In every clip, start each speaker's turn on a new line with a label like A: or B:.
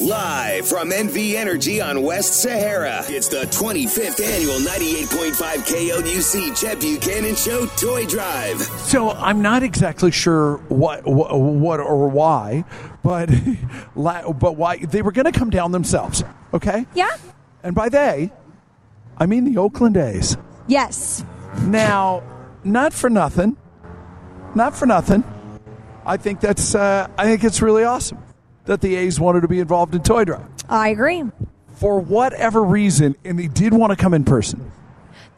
A: Live from NV Energy on West Sahara, it's the 25th annual 98.5 KLUC Chet Buchanan Show Toy Drive.
B: So I'm not exactly sure what what, what or why, but but why they were going to come down themselves. Okay.
C: Yeah.
B: And by they, I mean the Oakland A's.
C: Yes.
B: Now, not for nothing, not for nothing. I think that's uh, I think it's really awesome that the A's wanted to be involved in Toy Drive.
C: I agree.
B: For whatever reason, and they did want to come in person.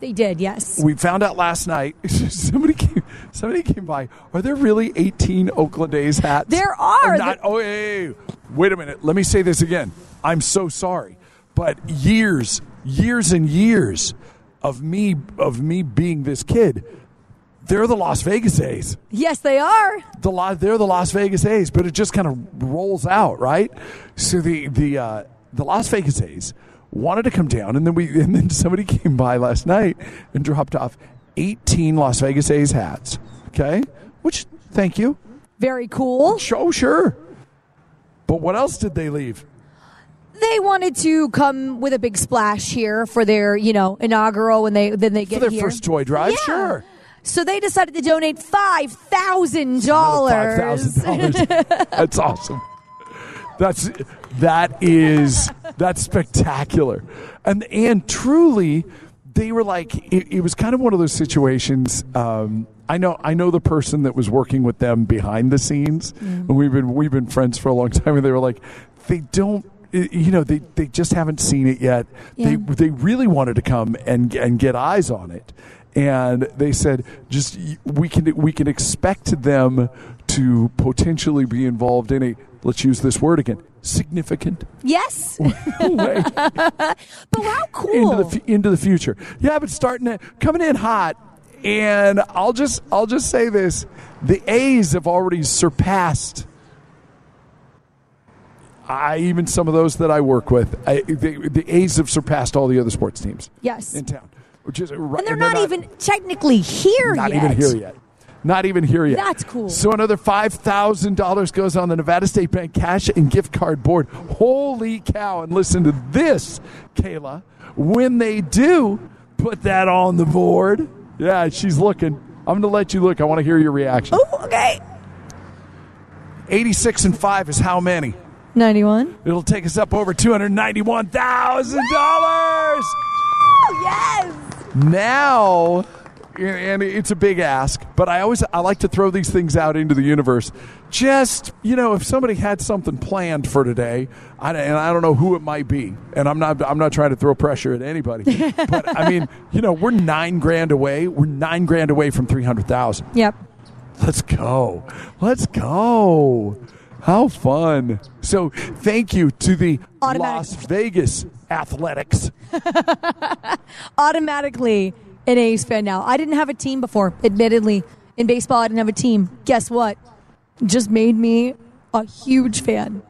C: They did, yes.
B: We found out last night. somebody came. Somebody came by. Are there really 18 Oakland A's hats?
C: There are.
B: Not. Oh, hey, hey, wait a minute. Let me say this again. I'm so sorry, but years, years and years of me of me being this kid, they're the Las Vegas A's.
C: Yes, they are.
B: The they're the Las Vegas A's, but it just kind of rolls out, right? So the the uh, the Las Vegas A's wanted to come down, and then we and then somebody came by last night and dropped off 18 Las Vegas A's hats. Okay, which thank you.
C: Very cool.
B: Oh, sure. But what else did they leave?
C: They wanted to come with a big splash here for their, you know, inaugural when they then they get
B: For their
C: here.
B: first toy drive,
C: Yeah.
B: sure.
C: So they decided to donate five thousand dollars.
B: thousand dollars. That's awesome. That's that is that's spectacular, and and truly, they were like it, it was kind of one of those situations. Um, I know I know the person that was working with them behind the scenes, and we've been we've been friends for a long time, and they were like, they don't. You know, they, they just haven't seen it yet. They they really wanted to come and and get eyes on it, and they said just we can we can expect them to potentially be involved in a let's use this word again significant
C: Yes. but how cool.
B: into the into the future. Yeah, but starting to, coming in hot, and I'll just I'll just say this: the A's have already surpassed. I even some of those that I work with, I, they, the A's have surpassed all the other sports teams
C: yes.
B: in town, which is right.
C: and they're not, even technically here
B: not
C: yet.
B: even here yet. Not even here yet.
C: That's cool.
B: So another five thousand dollars goes on the Nevada State Bank cash and gift card board. Holy cow! And listen to this, Kayla. When they do put that on the board, yeah, she's looking. I'm going to let you look. I want to hear your reaction.
C: Oh, okay.
B: Eighty-six and five is how many?
C: Ninety-one.
B: It'll take us up over two hundred ninety-one thousand dollars.
C: Oh yes.
B: Now and it's a big ask but i always i like to throw these things out into the universe. Just you know if somebody had something planned for today I, and i don't know who it might be and i'm not i'm not trying to throw pressure at anybody but i mean you know we're nine grand away we're nine grand away from 300000
C: Yep.
B: let's go. Let's go how fun so thank you to the
C: Automatic-
B: las vegas athletics
C: Automatically an A's fan now. I didn't have a team before, admittedly. In baseball, I didn't have a team. Guess what? Just made me a huge fan.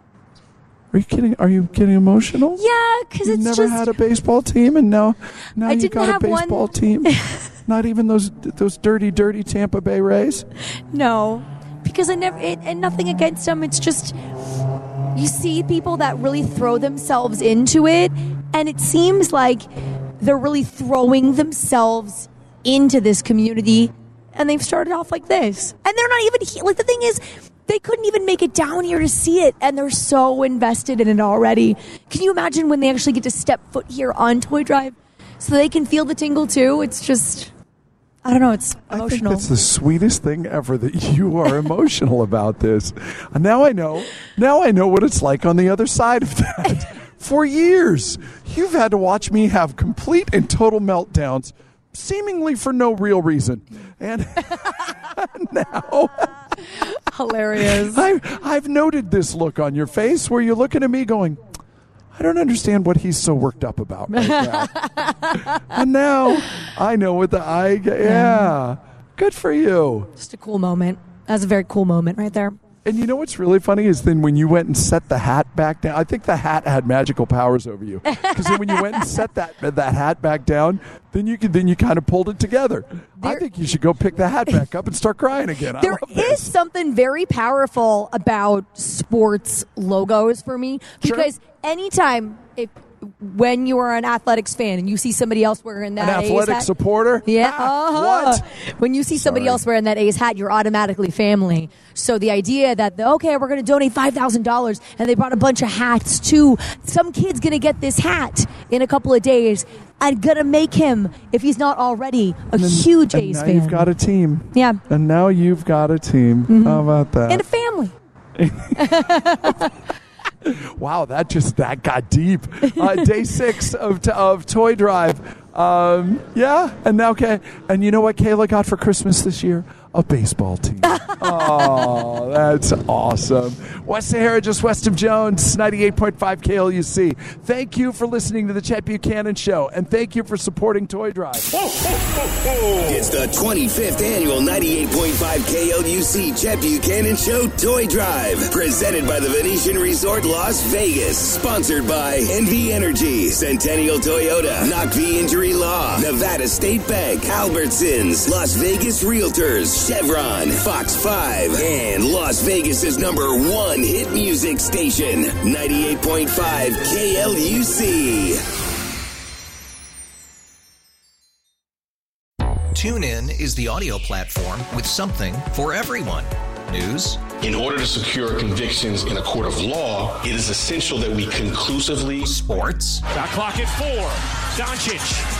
B: Are you kidding? Are you getting emotional?
C: Yeah, because
B: You
C: it's
B: never
C: just
B: had a baseball team, and now now
C: I
B: you got a
C: have one-
B: baseball team. Not even those those dirty, dirty Tampa Bay Rays.
C: no, because I never it, and nothing against them. It's just you see people that really throw themselves into it, and it seems like they're really throwing themselves into this community, and they've started off like this, and they're not even like the thing is. they couldn't even make it down here to see it, and they're so invested in it already. Can you imagine when they actually get to step foot here on Toy Drive, so they can feel the tingle too? It's just, I don't know, it's
B: I think
C: emotional.
B: that's the sweetest thing ever that you are emotional about this. And now I know. Now I know what it's like on the other side of that. For years, you've had to watch me have complete and total meltdowns, seemingly for no real reason. And now
C: Hilarious.
B: I, I've noted this look on your face where you're looking at me going, I don't understand what he's so worked up about right now. and now I know what the I, yeah, good for you.
C: Just a cool moment. That's a very cool moment right there.
B: And you know what's really funny is then when you went and set the hat back down, I think the hat had magical powers over you. Because then when you went and set that that hat back down, then you could then you kind of pulled it together. I think you should go pick the hat back up and start crying again. I
C: There is something very powerful about sports logos for me
B: Sure.
C: because anytime if when you are an athletics fan and you see somebody else wearing that
B: An
C: A's
B: athletic
C: hat,
B: supporter?
C: yeah,
B: Ah,
C: uh-huh.
B: What?
C: When you see somebody
B: Sorry.
C: else wearing that A's hat, you're automatically family. So the idea that the, okay, we're going to donate five thousand dollars, and they brought a bunch of hats too. Some kid's going to get this hat in a couple of days. I'm going to make him, if he's not already, a huge
B: and
C: A's
B: now
C: fan.
B: you've got a team.
C: yeah,
B: And now you've got a team. How about that?
C: and a family.
B: Wow, that just that got deep. Uh, day six of of Toy Drive. Um, yeah, and now okay, and you know what Kayla got for Christmas this year? A baseball team. oh, that's awesome. West Sahara, just west of Jones, ninety-eight point five KLUC. Thank you for listening to the Chet Buchanan Show, and thank you for supporting Toy Drive.
A: It's the 25th annual 98.5 KLUC Chet Buchanan Show Toy Drive. Presented by the Venetian Resort Las Vegas. Sponsored by NV Energy, Centennial Toyota, Naqvi Injury Law, Nevada State Bank, Albertsons, Las Vegas Realtors, Chevron, Fox 5, and Las Vegas's number one hit music station, 98.5 KLUC.
D: TuneIn is the audio platform with something for everyone. News,
E: In order to secure convictions in a court of law, it is essential that we conclusively
D: sports,
F: Got clock at four. Doncic.